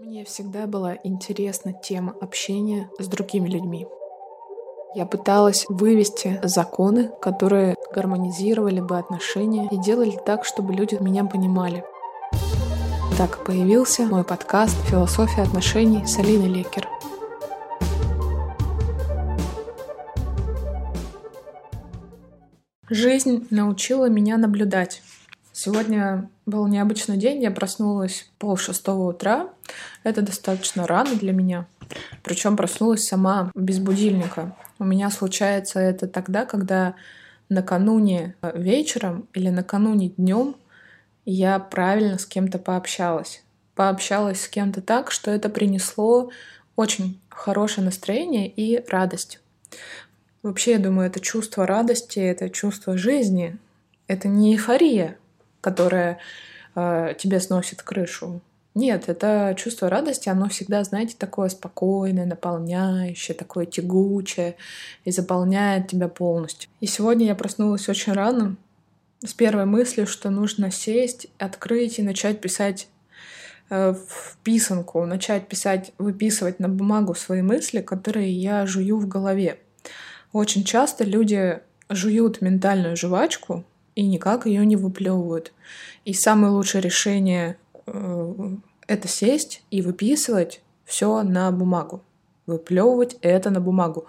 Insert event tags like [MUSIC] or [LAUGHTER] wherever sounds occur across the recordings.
Мне всегда была интересна тема общения с другими людьми. Я пыталась вывести законы, которые гармонизировали бы отношения и делали так, чтобы люди меня понимали. Так появился мой подкаст «Философия отношений» с Алиной Лекер. Жизнь научила меня наблюдать. Сегодня был необычный день. Я проснулась пол шестого утра. Это достаточно рано для меня. Причем проснулась сама без будильника. У меня случается это тогда, когда накануне вечером или накануне днем я правильно с кем-то пообщалась. Пообщалась с кем-то так, что это принесло очень хорошее настроение и радость. Вообще, я думаю, это чувство радости, это чувство жизни. Это не эйфория, которая э, тебе сносит крышу. Нет, это чувство радости, оно всегда, знаете, такое спокойное, наполняющее, такое тягучее и заполняет тебя полностью. И сегодня я проснулась очень рано с первой мыслью, что нужно сесть, открыть и начать писать э, в писанку, начать писать, выписывать на бумагу свои мысли, которые я жую в голове. Очень часто люди жуют ментальную жвачку и никак ее не выплевывают. И самое лучшее решение э, это сесть и выписывать все на бумагу. Выплевывать это на бумагу.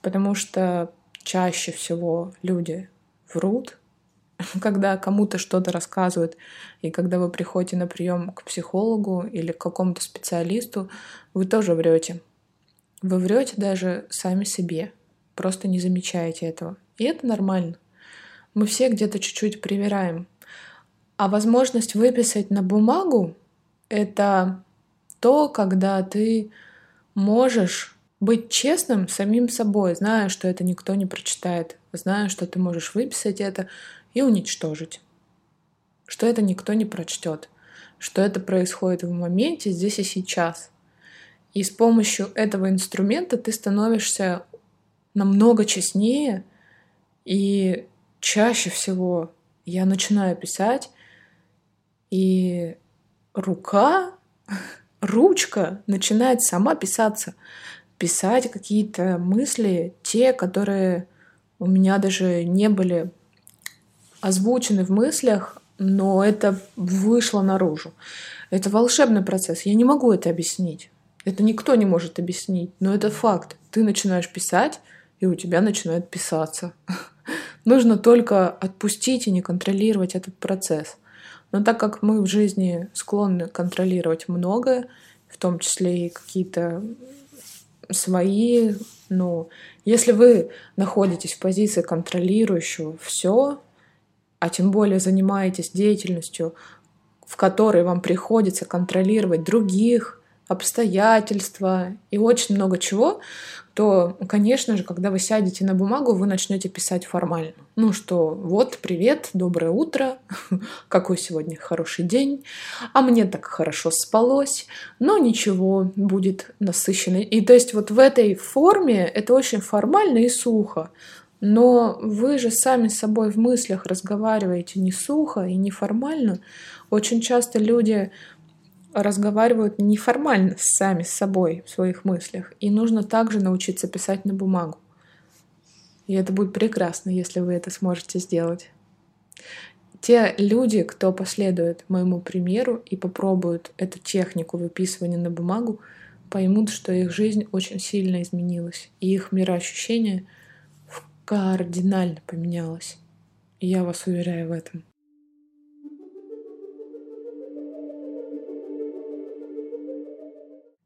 Потому что чаще всего люди врут, [LAUGHS] когда кому-то что-то рассказывают, и когда вы приходите на прием к психологу или к какому-то специалисту, вы тоже врете. Вы врете даже сами себе просто не замечаете этого. И это нормально. Мы все где-то чуть-чуть привираем. А возможность выписать на бумагу — это то, когда ты можешь быть честным самим собой, зная, что это никто не прочитает, зная, что ты можешь выписать это и уничтожить, что это никто не прочтет, что это происходит в моменте здесь и сейчас. И с помощью этого инструмента ты становишься намного честнее, и чаще всего я начинаю писать, и рука, [LAUGHS] ручка начинает сама писаться, писать какие-то мысли, те, которые у меня даже не были озвучены в мыслях, но это вышло наружу. Это волшебный процесс. Я не могу это объяснить. Это никто не может объяснить, но это факт. Ты начинаешь писать, и у тебя начинает писаться. [LAUGHS] Нужно только отпустить и не контролировать этот процесс. Но так как мы в жизни склонны контролировать многое, в том числе и какие-то свои, ну, если вы находитесь в позиции контролирующего все, а тем более занимаетесь деятельностью, в которой вам приходится контролировать других, обстоятельства и очень много чего, то, конечно же, когда вы сядете на бумагу, вы начнете писать формально. Ну что, вот, привет, доброе утро, [LAUGHS] какой сегодня хороший день, а мне так хорошо спалось, но ничего, будет насыщенный. И то есть вот в этой форме это очень формально и сухо. Но вы же сами с собой в мыслях разговариваете не сухо и не формально. Очень часто люди разговаривают неформально сами с собой в своих мыслях. И нужно также научиться писать на бумагу. И это будет прекрасно, если вы это сможете сделать. Те люди, кто последует моему примеру и попробуют эту технику выписывания на бумагу, поймут, что их жизнь очень сильно изменилась, и их мироощущение кардинально поменялось. Я вас уверяю в этом.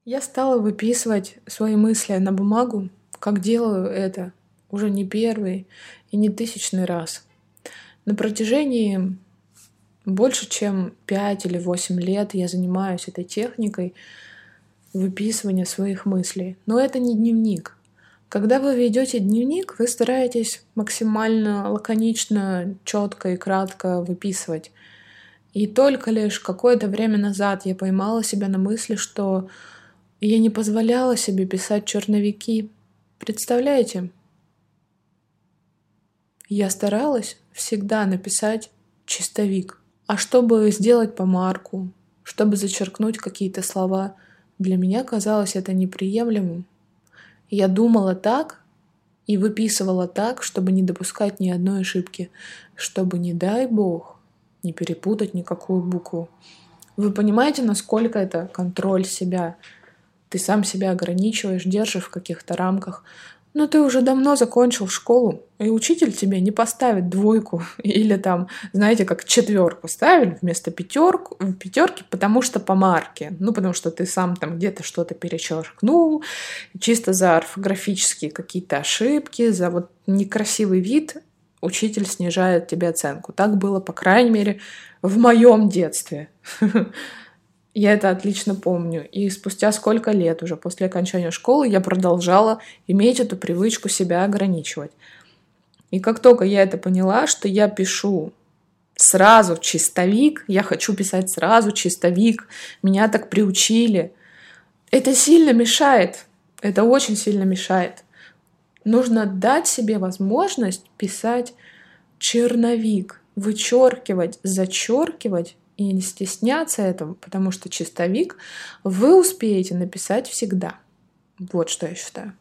Я стала выписывать свои мысли на бумагу, как делаю это уже не первый и не тысячный раз. На протяжении больше чем 5 или 8 лет я занимаюсь этой техникой выписывания своих мыслей. Но это не дневник. Когда вы ведете дневник, вы стараетесь максимально лаконично, четко и кратко выписывать. И только лишь какое-то время назад я поймала себя на мысли, что я не позволяла себе писать черновики. Представляете? Я старалась всегда написать чистовик. А чтобы сделать помарку, чтобы зачеркнуть какие-то слова. Для меня казалось это неприемлемым. Я думала так и выписывала так, чтобы не допускать ни одной ошибки, чтобы, не дай бог, не перепутать никакую букву. Вы понимаете, насколько это контроль себя? Ты сам себя ограничиваешь, держишь в каких-то рамках. Но ты уже давно закончил школу, и учитель тебе не поставит двойку [LAUGHS] или там, знаете, как четверку ставили вместо пятерку, пятерки, потому что по марке. Ну, потому что ты сам там где-то что-то перечеркнул, чисто за орфографические какие-то ошибки, за вот некрасивый вид учитель снижает тебе оценку. Так было, по крайней мере, в моем детстве. [LAUGHS] Я это отлично помню. И спустя сколько лет уже после окончания школы я продолжала иметь эту привычку себя ограничивать. И как только я это поняла, что я пишу сразу чистовик, я хочу писать сразу чистовик, меня так приучили, это сильно мешает. Это очень сильно мешает. Нужно дать себе возможность писать черновик, вычеркивать, зачеркивать и не стесняться этого, потому что чистовик вы успеете написать всегда. Вот что я считаю.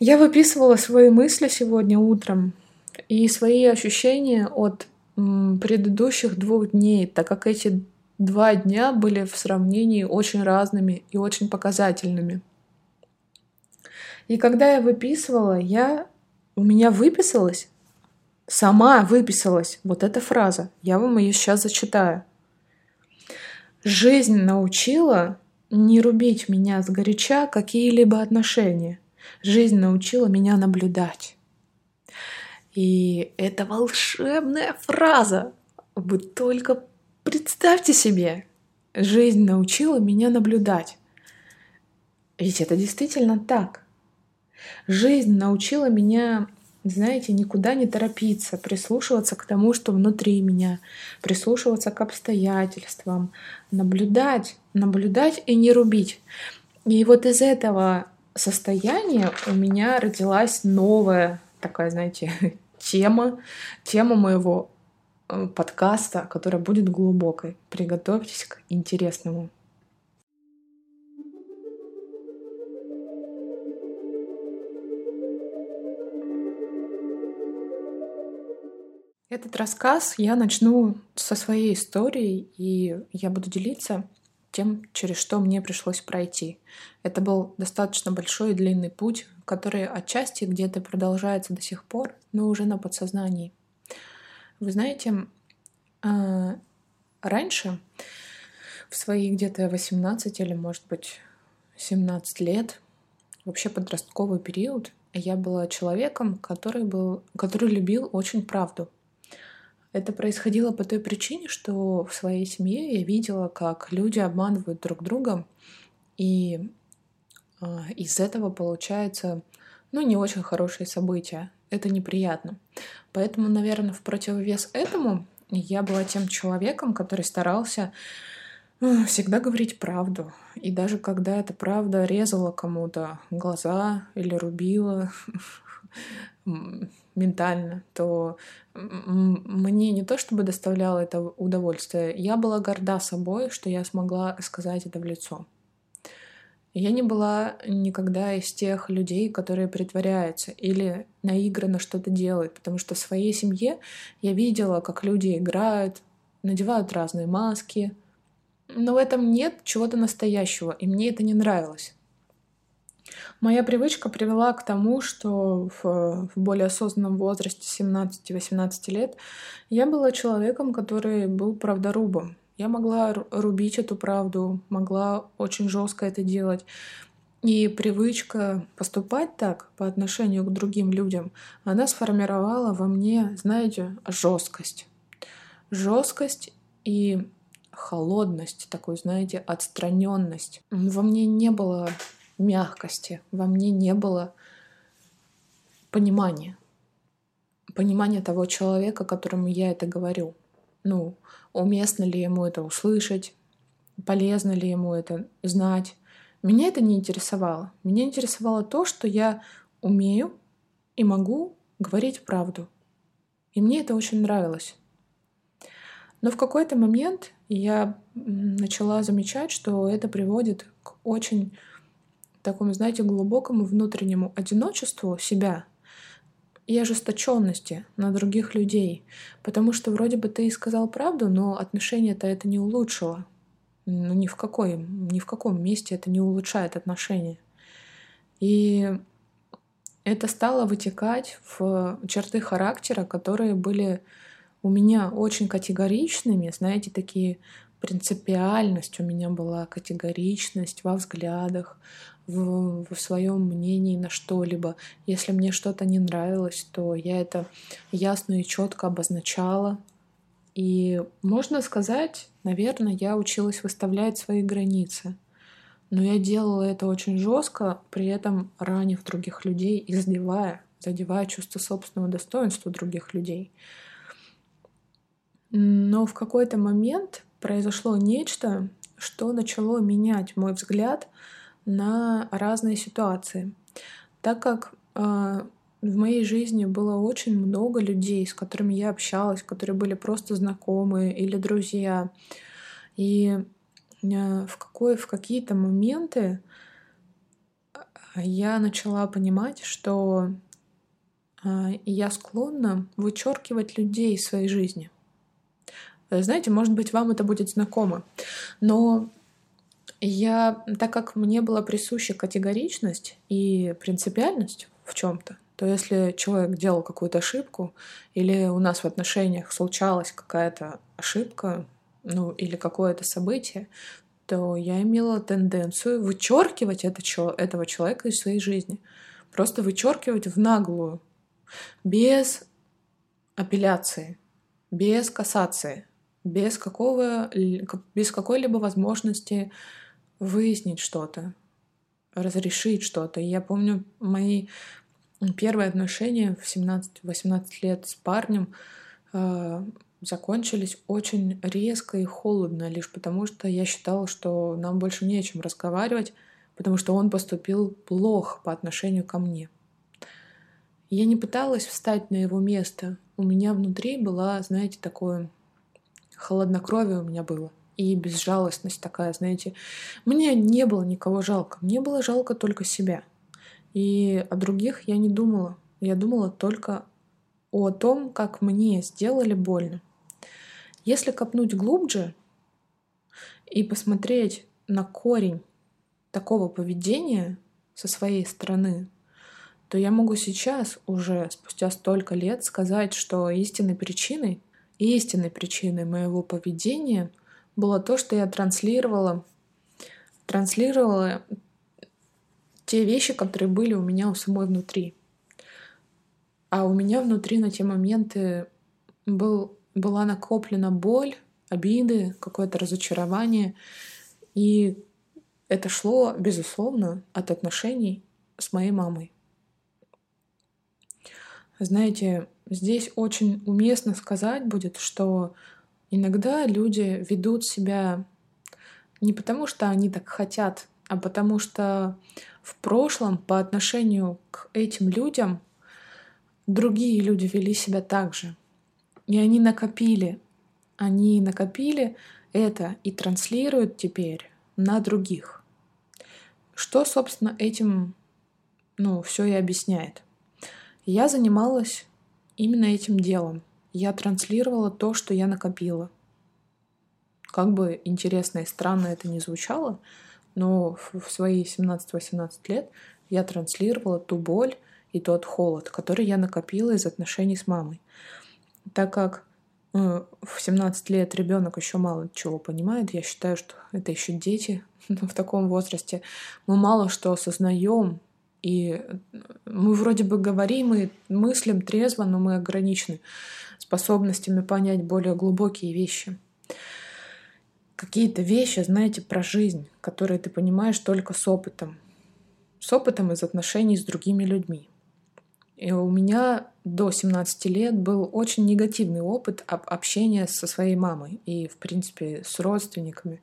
Я выписывала свои мысли сегодня утром и свои ощущения от предыдущих двух дней, так как эти два дня были в сравнении очень разными и очень показательными. И когда я выписывала, я у меня выписалось Сама выписалась вот эта фраза. Я вам ее сейчас зачитаю. Жизнь научила не рубить меня с горяча какие-либо отношения. Жизнь научила меня наблюдать. И это волшебная фраза. Вы только представьте себе. Жизнь научила меня наблюдать. Ведь это действительно так. Жизнь научила меня знаете, никуда не торопиться, прислушиваться к тому, что внутри меня, прислушиваться к обстоятельствам, наблюдать, наблюдать и не рубить. И вот из этого состояния у меня родилась новая такая, знаете, [LAUGHS] тема, тема моего э, подкаста, которая будет глубокой. Приготовьтесь к интересному. Этот рассказ я начну со своей истории, и я буду делиться тем, через что мне пришлось пройти. Это был достаточно большой и длинный путь, который отчасти где-то продолжается до сих пор, но уже на подсознании. Вы знаете, а, раньше, в свои где-то 18 или, может быть, 17 лет, вообще подростковый период, я была человеком, который, был, который любил очень правду — это происходило по той причине, что в своей семье я видела, как люди обманывают друг друга, и э, из этого получается, ну, не очень хорошие события. Это неприятно. Поэтому, наверное, в противовес этому я была тем человеком, который старался всегда говорить правду. И даже когда эта правда резала кому-то глаза или рубила, [LAUGHS] ментально, то мне не то чтобы доставляло это удовольствие, я была горда собой, что я смогла сказать это в лицо. Я не была никогда из тех людей, которые притворяются или наигранно что-то делают, потому что в своей семье я видела, как люди играют, надевают разные маски, но в этом нет чего-то настоящего, и мне это не нравилось. Моя привычка привела к тому, что в, в более осознанном возрасте 17-18 лет я была человеком, который был правдорубом. Я могла рубить эту правду, могла очень жестко это делать. И привычка поступать так по отношению к другим людям, она сформировала во мне, знаете, жесткость. Жесткость и холодность, такую, знаете, отстраненность. Во мне не было мягкости, во мне не было понимания. Понимания того человека, которому я это говорю. Ну, уместно ли ему это услышать, полезно ли ему это знать. Меня это не интересовало. Меня интересовало то, что я умею и могу говорить правду. И мне это очень нравилось. Но в какой-то момент я начала замечать, что это приводит к очень такому, знаете, глубокому внутреннему одиночеству себя и ожесточенности на других людей. Потому что вроде бы ты и сказал правду, но отношения-то это не улучшило. Ну, ни в, какой, ни в каком месте это не улучшает отношения. И это стало вытекать в черты характера, которые были у меня очень категоричными, знаете, такие принципиальность у меня была, категоричность во взглядах, в, в своем мнении на что-либо. Если мне что-то не нравилось, то я это ясно и четко обозначала. И можно сказать, наверное, я училась выставлять свои границы. Но я делала это очень жестко, при этом ранив других людей и задевая, задевая чувство собственного достоинства других людей. Но в какой-то момент произошло нечто, что начало менять мой взгляд на разные ситуации. Так как э, в моей жизни было очень много людей, с которыми я общалась, которые были просто знакомые или друзья. И э, в, какой, в какие-то моменты я начала понимать, что э, я склонна вычеркивать людей из своей жизни. Знаете, может быть, вам это будет знакомо. Но я, так как мне была присуща категоричность и принципиальность в чем-то, то если человек делал какую-то ошибку, или у нас в отношениях случалась какая-то ошибка, ну, или какое-то событие, то я имела тенденцию вычеркивать это, этого человека из своей жизни. Просто вычеркивать в наглую, без апелляции, без кассации без, какого, без какой-либо возможности выяснить что-то, разрешить что-то. Я помню мои первые отношения в 17-18 лет с парнем э, закончились очень резко и холодно, лишь потому что я считала, что нам больше не о чем разговаривать, потому что он поступил плохо по отношению ко мне. Я не пыталась встать на его место. У меня внутри была, знаете, такое холоднокровие у меня было и безжалостность такая, знаете. Мне не было никого жалко, мне было жалко только себя. И о других я не думала. Я думала только о том, как мне сделали больно. Если копнуть глубже и посмотреть на корень такого поведения со своей стороны, то я могу сейчас, уже спустя столько лет, сказать, что истинной причиной истинной причиной моего поведения было то, что я транслировала, транслировала те вещи, которые были у меня у самой внутри. А у меня внутри на те моменты был, была накоплена боль, обиды, какое-то разочарование. И это шло, безусловно, от отношений с моей мамой. Знаете, здесь очень уместно сказать будет, что иногда люди ведут себя не потому, что они так хотят, а потому что в прошлом по отношению к этим людям другие люди вели себя так же. И они накопили, они накопили это и транслируют теперь на других. Что, собственно, этим ну, все и объясняет. Я занималась именно этим делом. Я транслировала то, что я накопила. Как бы интересно и странно это не звучало, но в свои 17-18 лет я транслировала ту боль и тот холод, который я накопила из отношений с мамой. Так как э, в 17 лет ребенок еще мало чего понимает, я считаю, что это еще дети [LAUGHS] в таком возрасте. Мы мало что осознаем, и мы вроде бы говорим и мыслим трезво, но мы ограничены способностями понять более глубокие вещи. Какие-то вещи, знаете, про жизнь, которые ты понимаешь только с опытом. С опытом из отношений с другими людьми. И у меня до 17 лет был очень негативный опыт общения со своей мамой и, в принципе, с родственниками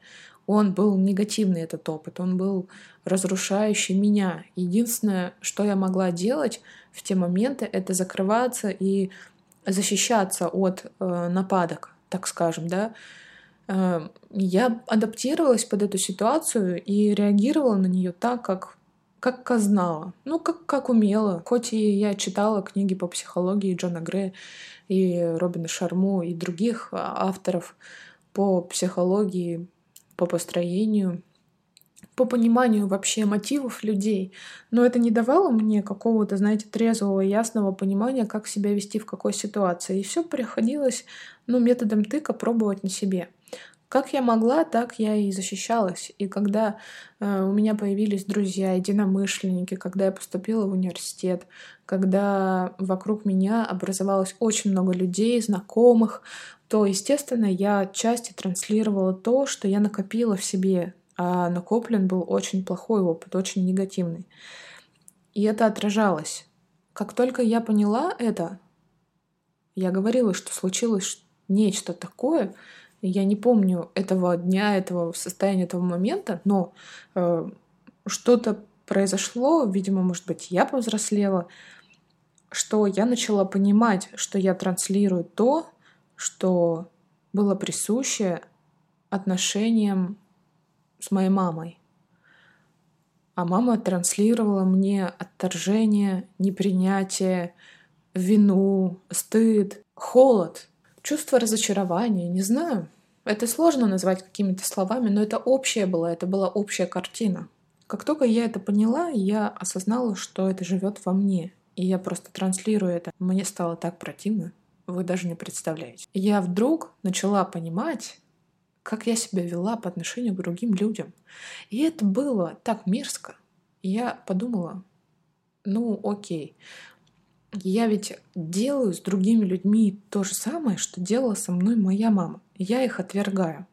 он был негативный, этот опыт, он был разрушающий меня. Единственное, что я могла делать в те моменты, это закрываться и защищаться от э, нападок, так скажем, да. Э, я адаптировалась под эту ситуацию и реагировала на нее так, как как знала, ну, как, как умела. Хоть и я читала книги по психологии Джона Грея и Робина Шарму и других а, авторов по психологии, по построению, по пониманию вообще мотивов людей. Но это не давало мне какого-то, знаете, трезвого, ясного понимания, как себя вести в какой ситуации. И все приходилось, ну, методом тыка пробовать на себе. Как я могла, так я и защищалась. И когда э, у меня появились друзья, единомышленники, когда я поступила в университет, когда вокруг меня образовалось очень много людей, знакомых, то, естественно, я отчасти транслировала то, что я накопила в себе, а накоплен был очень плохой опыт, очень негативный. И это отражалось. Как только я поняла это, я говорила, что случилось нечто такое, я не помню этого дня, этого состояния, этого момента, но э, что-то произошло, видимо, может быть, я повзрослела, что я начала понимать, что я транслирую то, что было присуще отношениям с моей мамой. А мама транслировала мне отторжение, непринятие, вину, стыд, холод, чувство разочарования, не знаю. Это сложно назвать какими-то словами, но это общее было, это была общая картина. Как только я это поняла, я осознала, что это живет во мне. И я просто транслирую это. Мне стало так противно вы даже не представляете. Я вдруг начала понимать, как я себя вела по отношению к другим людям. И это было так мерзко. Я подумала, ну окей, я ведь делаю с другими людьми то же самое, что делала со мной моя мама. Я их отвергаю.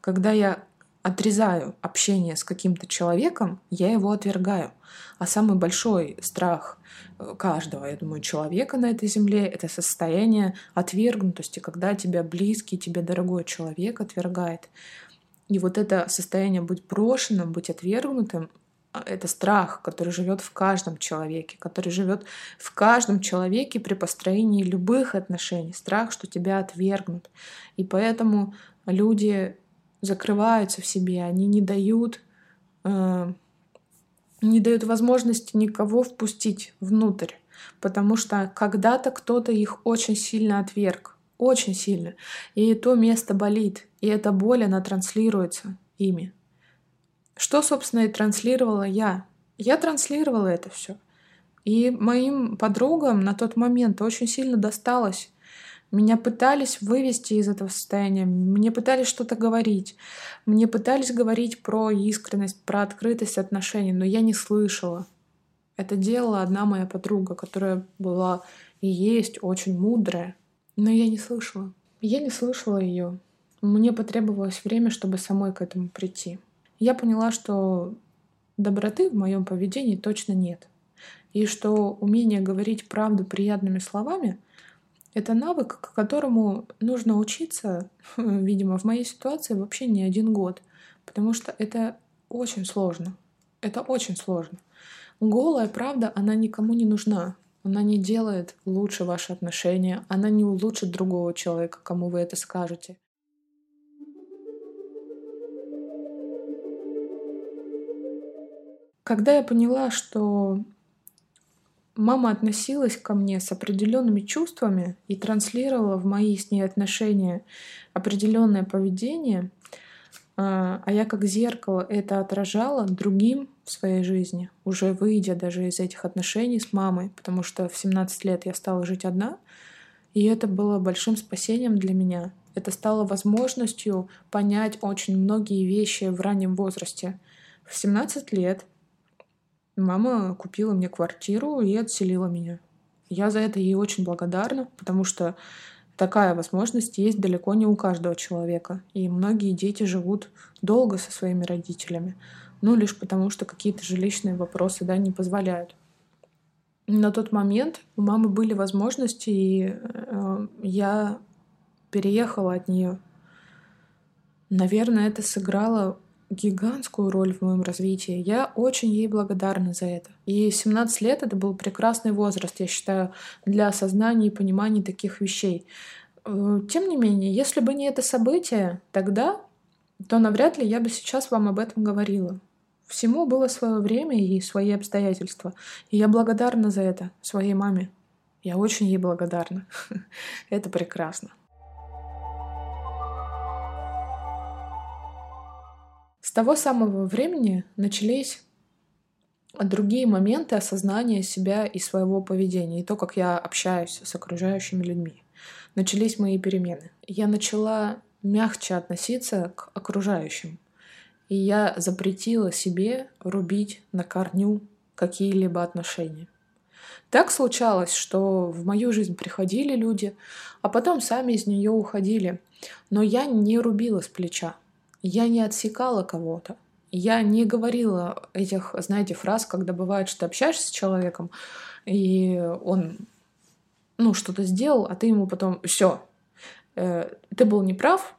Когда я отрезаю общение с каким-то человеком, я его отвергаю. А самый большой страх э, каждого, я думаю, человека на этой земле — это состояние отвергнутости, когда тебя близкий, тебе дорогой человек отвергает. И вот это состояние быть брошенным, быть отвергнутым, а, это страх, который живет в каждом человеке, который живет в каждом человеке при построении любых отношений. Страх, что тебя отвергнут. И поэтому люди закрываются в себе, они не дают, э, не дают возможности никого впустить внутрь, потому что когда-то кто-то их очень сильно отверг, очень сильно, и то место болит, и эта боль, она транслируется ими. Что, собственно, и транслировала я? Я транслировала это все. И моим подругам на тот момент очень сильно досталось меня пытались вывести из этого состояния, мне пытались что-то говорить, мне пытались говорить про искренность, про открытость отношений, но я не слышала. Это делала одна моя подруга, которая была и есть очень мудрая, но я не слышала. Я не слышала ее. Мне потребовалось время, чтобы самой к этому прийти. Я поняла, что доброты в моем поведении точно нет. И что умение говорить правду приятными словами — это навык, к которому нужно учиться, [LAUGHS] видимо, в моей ситуации вообще не один год, потому что это очень сложно. Это очень сложно. Голая правда, она никому не нужна. Она не делает лучше ваши отношения, она не улучшит другого человека, кому вы это скажете. Когда я поняла, что мама относилась ко мне с определенными чувствами и транслировала в мои с ней отношения определенное поведение, а, а я как зеркало это отражала другим в своей жизни, уже выйдя даже из этих отношений с мамой, потому что в 17 лет я стала жить одна, и это было большим спасением для меня. Это стало возможностью понять очень многие вещи в раннем возрасте. В 17 лет Мама купила мне квартиру и отселила меня. Я за это ей очень благодарна, потому что такая возможность есть далеко не у каждого человека. И многие дети живут долго со своими родителями. Ну, лишь потому, что какие-то жилищные вопросы да, не позволяют. На тот момент у мамы были возможности, и э, я переехала от нее. Наверное, это сыграло гигантскую роль в моем развитии. Я очень ей благодарна за это. И 17 лет — это был прекрасный возраст, я считаю, для осознания и понимания таких вещей. Э, тем не менее, если бы не это событие тогда, то навряд ли я бы сейчас вам об этом говорила. Всему было свое время и свои обстоятельства. И я благодарна за это своей маме. Я очень ей благодарна. [LAUGHS] Это прекрасно. С того самого времени начались другие моменты осознания себя и своего поведения, и то, как я общаюсь с окружающими людьми. Начались мои перемены. Я начала мягче относиться к окружающим. И я запретила себе рубить на корню какие-либо отношения. Так случалось, что в мою жизнь приходили люди, а потом сами из нее уходили. Но я не рубила с плеча. Я не отсекала кого-то. Я не говорила этих, знаете, фраз, когда бывает, что ты общаешься с человеком, и он ну, что-то сделал, а ты ему потом все, э, ты был неправ,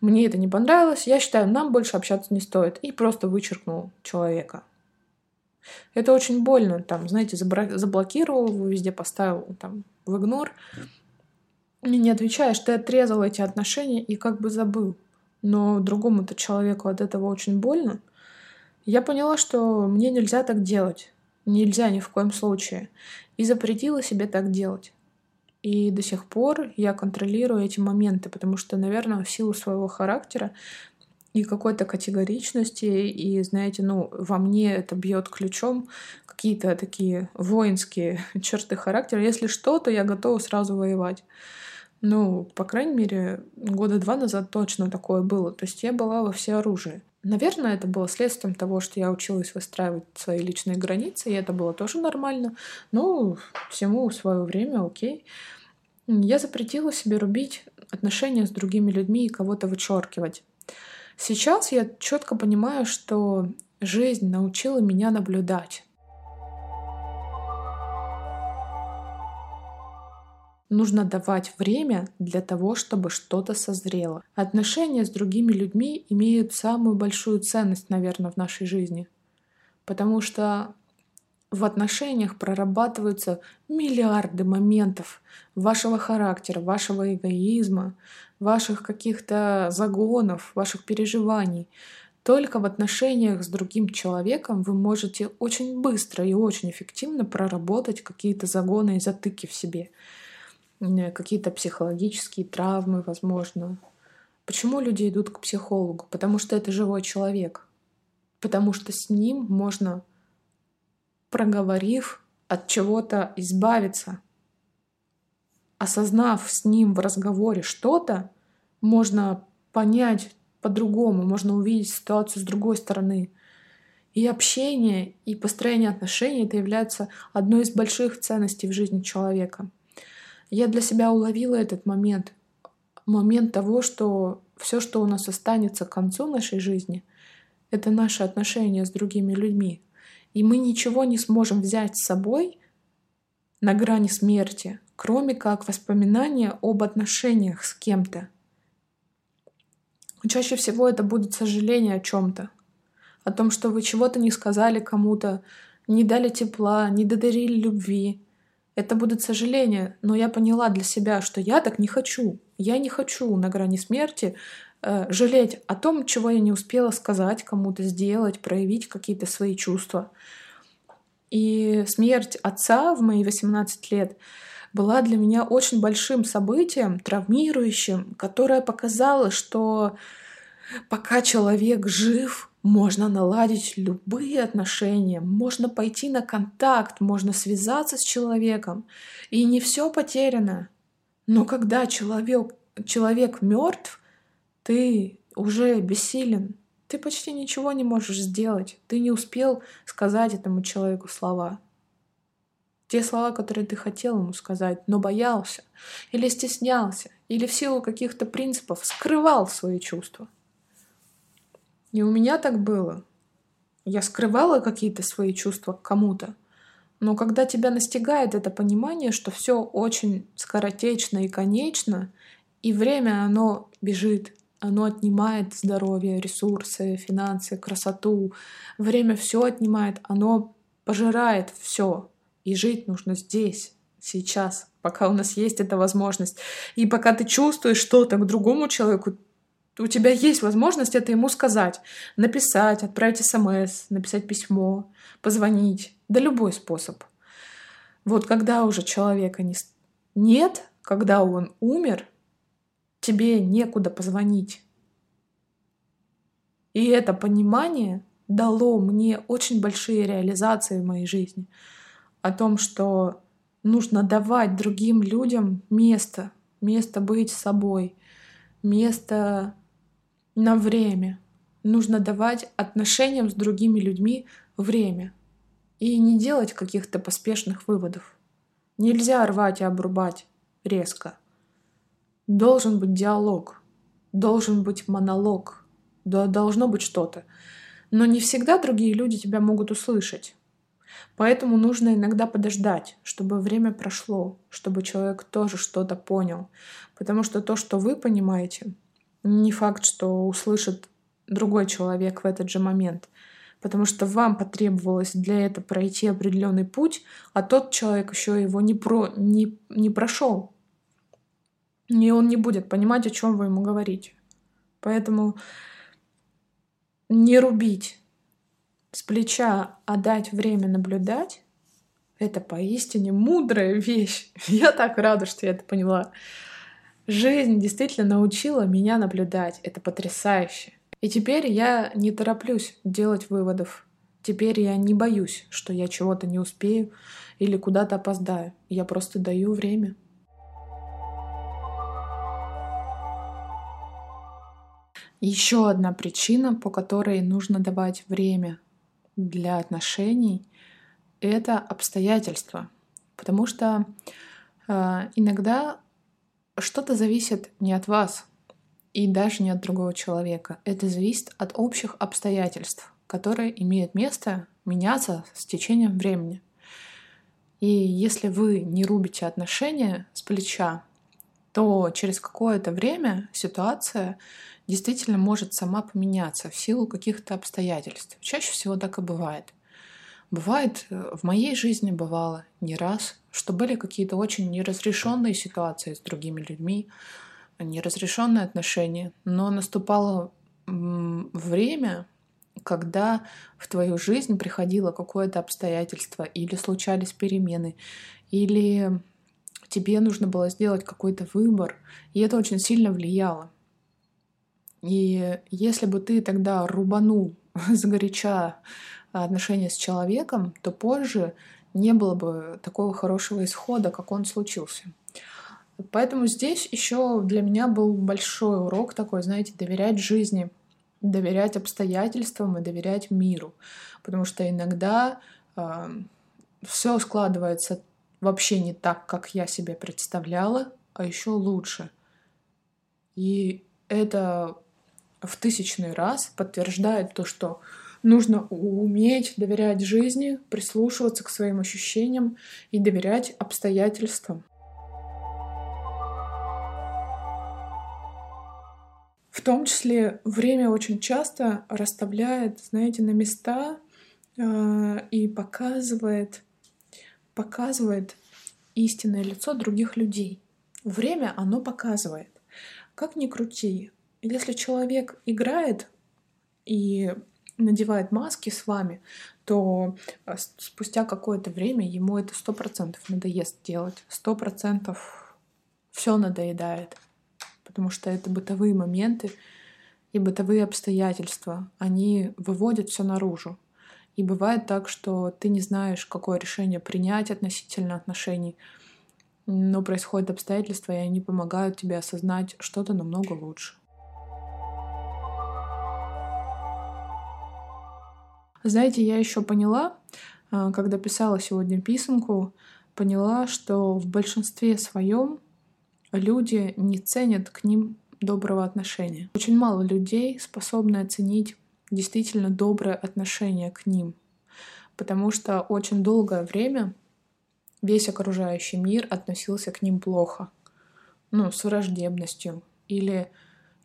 мне это не понравилось, я считаю, нам больше общаться не стоит. И просто вычеркнул человека. Это очень больно, там, знаете, заблокировал его везде, поставил там в игнор. И не отвечаешь, ты отрезал эти отношения и как бы забыл. Но другому-то человеку от этого очень больно. Я поняла, что мне нельзя так делать. Нельзя ни в коем случае. И запретила себе так делать. И до сих пор я контролирую эти моменты, потому что, наверное, в силу своего характера и какой-то категоричности, и, знаете, ну, во мне это бьет ключом какие-то такие воинские [LAUGHS] черты характера. Если что, то я готова сразу воевать. Ну, по крайней мере, года два назад точно такое было. То есть я была во всеоружии. Наверное, это было следствием того, что я училась выстраивать свои личные границы, и это было тоже нормально. Ну, всему свое время, окей. Я запретила себе рубить отношения с другими людьми и кого-то вычеркивать. Сейчас я четко понимаю, что жизнь научила меня наблюдать. Нужно давать время для того, чтобы что-то созрело. Отношения с другими людьми имеют самую большую ценность, наверное, в нашей жизни. Потому что в отношениях прорабатываются миллиарды моментов вашего характера, вашего эгоизма, ваших каких-то загонов, ваших переживаний. Только в отношениях с другим человеком вы можете очень быстро и очень эффективно проработать какие-то загоны и затыки в себе, какие-то психологические травмы, возможно. Почему люди идут к психологу? Потому что это живой человек. Потому что с ним можно проговорив, от чего-то избавиться. Осознав с ним в разговоре что-то, можно понять по-другому, можно увидеть ситуацию с другой стороны. И общение, и построение отношений — это является одной из больших ценностей в жизни человека. Я для себя уловила этот момент, момент того, что все, что у нас останется к концу нашей жизни, это наши отношения с другими людьми — и мы ничего не сможем взять с собой на грани смерти, кроме как воспоминания об отношениях с кем-то. Чаще всего это будет сожаление о чем-то, о том, что вы чего-то не сказали кому-то, не дали тепла, не додарили любви. Это будет сожаление, но я поняла для себя, что я так не хочу. Я не хочу на грани смерти Э, жалеть о том, чего я не успела сказать кому-то, сделать, проявить какие-то свои чувства. И смерть отца в мои 18 лет была для меня очень большим событием, травмирующим, которое показало, что пока человек жив, можно наладить любые отношения, можно пойти на контакт, можно связаться с человеком, и не все потеряно. Но когда человек, человек мертв, ты уже бессилен. Ты почти ничего не можешь сделать. Ты не успел сказать этому человеку слова. Те слова, которые ты хотел ему сказать, но боялся, или стеснялся, или в силу каких-то принципов скрывал свои чувства. И у меня так было. Я скрывала какие-то свои чувства к кому-то. Но когда тебя настигает это понимание, что все очень скоротечно и конечно, и время оно бежит, оно отнимает здоровье, ресурсы, финансы, красоту. Время все отнимает, оно пожирает все. И жить нужно здесь, сейчас, пока у нас есть эта возможность. И пока ты чувствуешь что-то к другому человеку, у тебя есть возможность это ему сказать. Написать, отправить смс, написать письмо, позвонить. Да любой способ. Вот когда уже человека не... нет, когда он умер, тебе некуда позвонить. И это понимание дало мне очень большие реализации в моей жизни о том, что нужно давать другим людям место, место быть собой, место на время. Нужно давать отношениям с другими людьми время и не делать каких-то поспешных выводов. Нельзя рвать и обрубать резко. Должен быть диалог, должен быть монолог, да, должно быть что-то. Но не всегда другие люди тебя могут услышать. Поэтому нужно иногда подождать, чтобы время прошло, чтобы человек тоже что-то понял. Потому что то, что вы понимаете, не факт, что услышит другой человек в этот же момент. Потому что вам потребовалось для этого пройти определенный путь, а тот человек еще его не, про, не, не прошел. И он не будет понимать, о чем вы ему говорите. Поэтому не рубить с плеча, а дать время наблюдать, это поистине мудрая вещь. [LAUGHS] Я так рада, что я это поняла. Жизнь действительно научила меня наблюдать. Это потрясающе. И теперь я не тороплюсь делать выводов. Теперь я не боюсь, что я чего-то не успею или куда-то опоздаю. Я просто даю время. Еще одна причина, по которой нужно давать время для отношений, это обстоятельства. Потому что э, иногда что-то зависит не от вас и даже не от другого человека. Это зависит от общих обстоятельств, которые имеют место меняться с течением времени. И если вы не рубите отношения с плеча, то через какое-то время ситуация действительно может сама поменяться в силу каких-то обстоятельств. Чаще всего так и бывает. Бывает, э, в моей жизни бывало не раз, что были какие-то очень неразрешенные ситуации с другими людьми, неразрешенные отношения, но наступало время, когда в твою жизнь приходило какое-то обстоятельство, или случались перемены, или тебе нужно было сделать какой-то выбор, и это очень сильно влияло. И если бы ты тогда рубанул [LAUGHS] загоряча отношения с человеком, то позже не было бы такого хорошего исхода, как он случился. Поэтому здесь еще для меня был большой урок такой, знаете, доверять жизни, доверять обстоятельствам и доверять миру. Потому что иногда э, все складывается вообще не так, как я себе представляла, а еще лучше. И это в тысячный раз подтверждает то, что нужно уметь доверять жизни, прислушиваться к своим ощущениям и доверять обстоятельствам. В том числе время очень часто расставляет, знаете, на места э, и показывает, показывает истинное лицо других людей. Время оно показывает. Как ни крути, если человек играет и надевает маски с вами, то а, спустя какое-то время ему это сто процентов надоест делать. Сто процентов все надоедает. Потому что это бытовые моменты и бытовые обстоятельства. Они выводят все наружу. И бывает так, что ты не знаешь, какое решение принять относительно отношений, но происходят обстоятельства, и они помогают тебе осознать что-то намного лучше. Знаете, я еще поняла, а, когда писала сегодня писанку, поняла, что в большинстве своем люди не ценят к ним доброго отношения. Очень мало людей способны оценить действительно доброе отношение к ним, потому что очень долгое время весь окружающий мир относился к ним плохо, ну, с враждебностью, или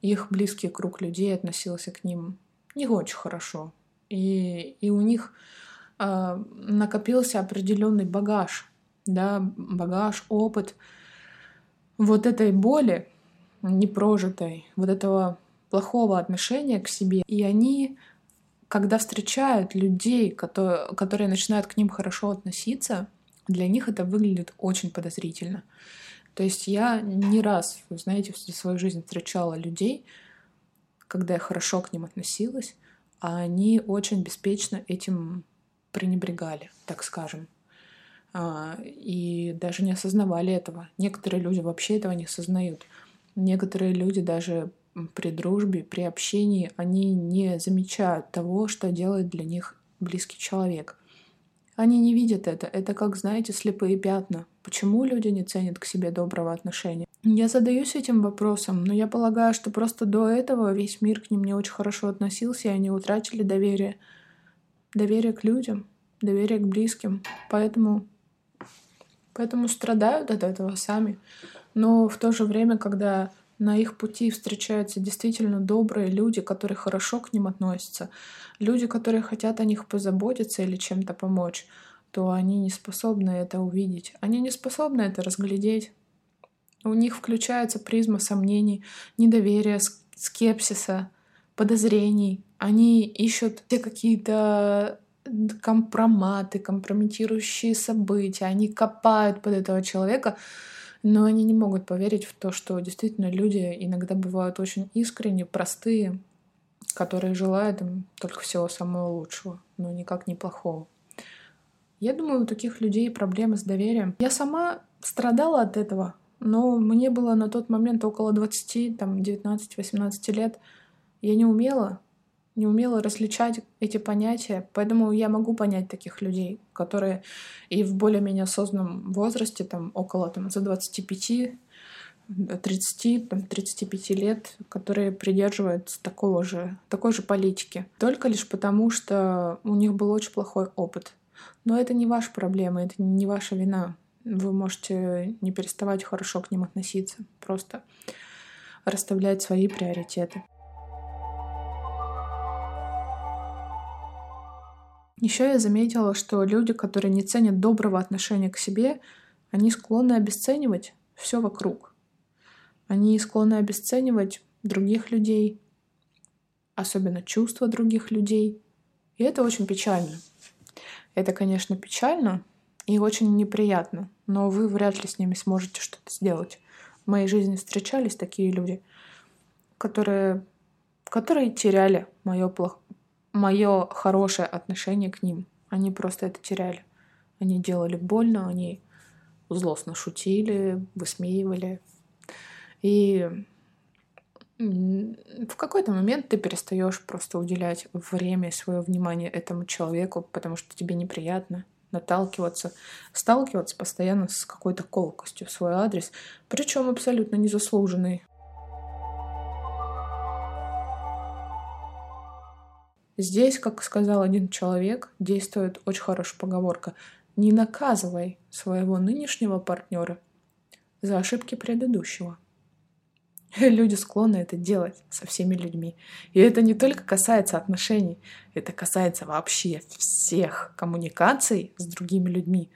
их близкий круг людей относился к ним не очень хорошо, и, и у них э, накопился определенный багаж да, багаж, опыт вот этой боли непрожитой, вот этого плохого отношения к себе. И они, когда встречают людей, которые, которые начинают к ним хорошо относиться, для них это выглядит очень подозрительно. То есть я не раз, вы знаете, в свою жизнь встречала людей, когда я хорошо к ним относилась, они очень беспечно этим пренебрегали, так скажем. А, и даже не осознавали этого. Некоторые люди вообще этого не осознают. Некоторые люди даже при дружбе, при общении, они не замечают того, что делает для них близкий человек. Они не видят это. Это как, знаете, слепые пятна. Почему люди не ценят к себе доброго отношения? Я задаюсь этим вопросом, но я полагаю, что просто до этого весь мир к ним не очень хорошо относился, и они утратили доверие. Доверие к людям, доверие к близким. Поэтому, поэтому страдают от этого сами. Но в то же время, когда на их пути встречаются действительно добрые люди, которые хорошо к ним относятся, люди, которые хотят о них позаботиться или чем-то помочь, то они не способны это увидеть. Они не способны это разглядеть. У них включается призма сомнений, недоверия, скепсиса, подозрений. Они ищут все какие-то компроматы, компрометирующие события. Они копают под этого человека, но они не могут поверить в то, что действительно люди иногда бывают очень искренне, простые, которые желают им только всего самого лучшего, но никак не плохого. Я думаю, у таких людей проблемы с доверием. Я сама страдала от этого, но мне было на тот момент около 20, там, 19-18 лет. Я не умела не умела различать эти понятия, поэтому я могу понять таких людей, которые и в более-менее осознанном возрасте, там около там, за 25 30, там, 35 лет, которые придерживаются такого же, такой же политики. Только лишь потому, что у них был очень плохой опыт. Но это не ваша проблема, это не ваша вина. Вы можете не переставать хорошо к ним относиться, просто расставлять свои приоритеты. Еще я заметила, что люди, которые не ценят доброго отношения к себе, они склонны обесценивать все вокруг. Они склонны обесценивать других людей, особенно чувства других людей. И это очень печально. Это, конечно, печально и очень неприятно, но вы вряд ли с ними сможете что-то сделать. В моей жизни встречались такие люди, которые, которые теряли мое плохое мое хорошее отношение к ним. Они просто это теряли. Они делали больно, они злостно шутили, высмеивали. И в какой-то момент ты перестаешь просто уделять время и свое внимание этому человеку, потому что тебе неприятно наталкиваться, сталкиваться постоянно с какой-то колкостью в свой адрес, причем абсолютно незаслуженный. Здесь, как сказал один человек, действует очень хорошая поговорка. Не наказывай своего нынешнего партнера за ошибки предыдущего. [LAUGHS] Люди склонны это делать со всеми людьми. И это не только касается отношений, это касается вообще всех коммуникаций с другими людьми.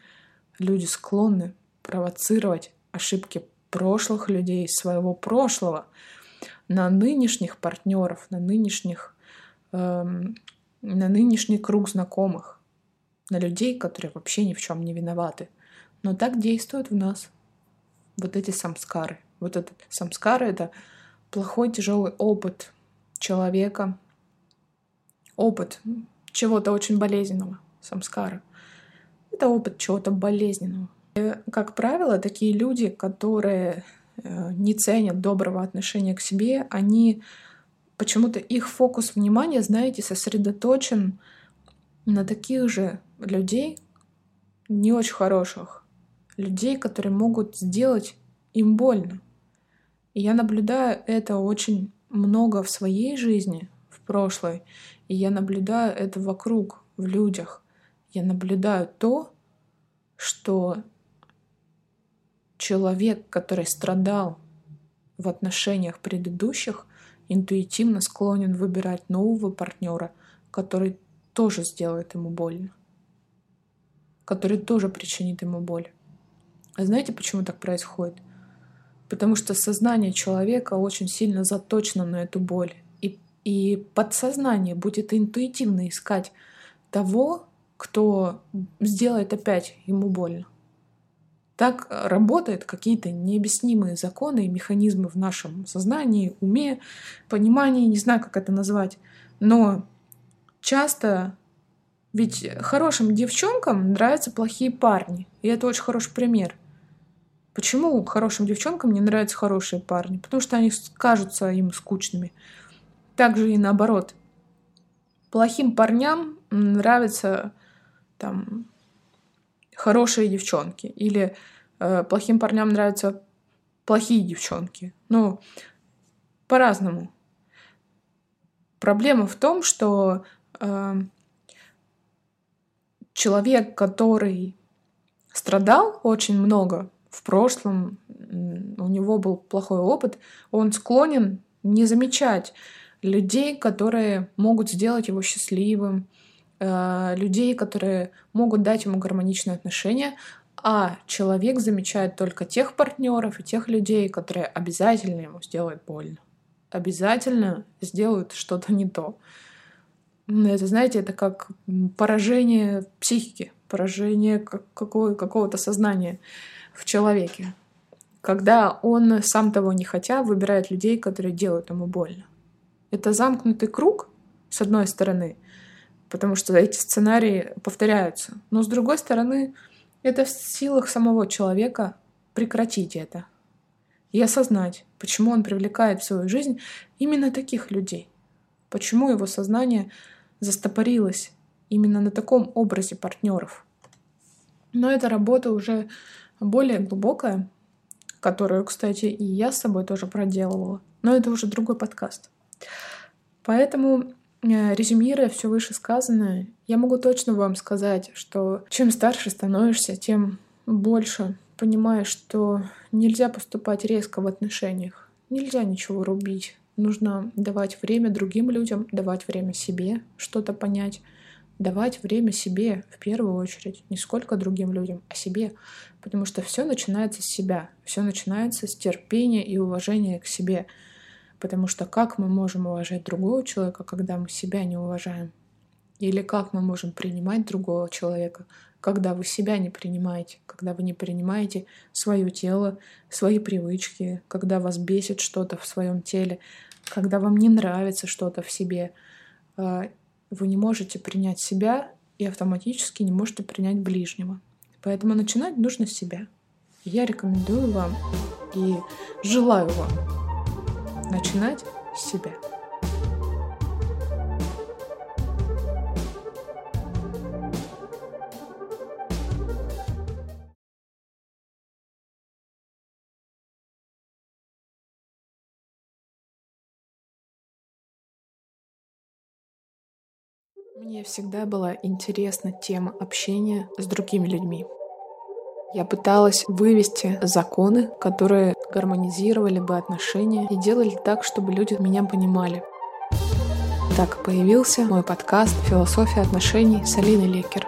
Люди склонны провоцировать ошибки прошлых людей, своего прошлого на нынешних партнеров, на нынешних Эм, на нынешний круг знакомых, на людей, которые вообще ни в чем не виноваты. Но так действуют в нас вот эти самскары. Вот этот самскары — это плохой тяжелый опыт человека, опыт чего-то очень болезненного, самскара. Это опыт чего-то болезненного. И, как правило, такие люди, которые э, не ценят доброго отношения к себе, они почему-то их фокус внимания, знаете, сосредоточен на таких же людей, не очень хороших, людей, которые могут сделать им больно. И я наблюдаю это очень много в своей жизни, в прошлой, и я наблюдаю это вокруг, в людях. Я наблюдаю то, что человек, который страдал в отношениях предыдущих, интуитивно склонен выбирать нового партнера, который тоже сделает ему больно, который тоже причинит ему боль. А знаете, почему так происходит? Потому что сознание человека очень сильно заточено на эту боль. И, и подсознание будет интуитивно искать того, кто сделает опять ему больно. Так работают какие-то необъяснимые законы и механизмы в нашем сознании, уме, понимании, не знаю, как это назвать. Но часто ведь хорошим девчонкам нравятся плохие парни. И это очень хороший пример. Почему хорошим девчонкам не нравятся хорошие парни? Потому что они кажутся им скучными. Также и наоборот. Плохим парням нравятся там хорошие девчонки. Или э, плохим парням нравятся плохие девчонки. Ну, по-разному. Проблема в том, что э, человек, который страдал очень много в прошлом, у него был плохой опыт, он склонен не замечать людей, которые могут сделать его счастливым, э, людей, которые могут дать ему гармоничные отношения, а человек замечает только тех партнеров и тех людей, которые обязательно ему сделают больно, обязательно сделают что-то не то. Это, знаете, это как поражение психики, поражение какого- какого-то сознания в человеке. Когда он, сам того не хотя, выбирает людей, которые делают ему больно. Это замкнутый круг, с одной стороны, потому что эти сценарии повторяются. Но с другой стороны, это в силах самого человека прекратить это и осознать, почему он привлекает в свою жизнь именно таких людей. Почему его сознание застопорилось именно на таком образе партнеров. Но эта работа уже более глубокая, которую, кстати, и я с собой тоже проделывала. Но это уже другой подкаст. Поэтому, э, резюмируя все вышесказанное, я могу точно вам сказать, что чем старше становишься, тем больше понимаешь, что нельзя поступать резко в отношениях. Нельзя ничего рубить. Нужно давать время другим людям, давать время себе, что-то понять, давать время себе в первую очередь, не сколько другим людям, а себе, потому что все начинается с себя, все начинается с терпения и уважения к себе, потому что как мы можем уважать другого человека, когда мы себя не уважаем? Или как мы можем принимать другого человека, когда вы себя не принимаете, когда вы не принимаете свое тело, свои привычки, когда вас бесит что-то в своем теле, когда вам не нравится что-то в себе, а, вы не можете принять себя и автоматически не можете принять ближнего. Поэтому начинать нужно с себя. Я рекомендую вам и желаю вам начинать с себя. Мне всегда была интересна тема общения с другими людьми. Я пыталась вывести законы, которые гармонизировали бы отношения и делали так, чтобы люди меня понимали. Так появился мой подкаст «Философия отношений» с Алиной Лекер.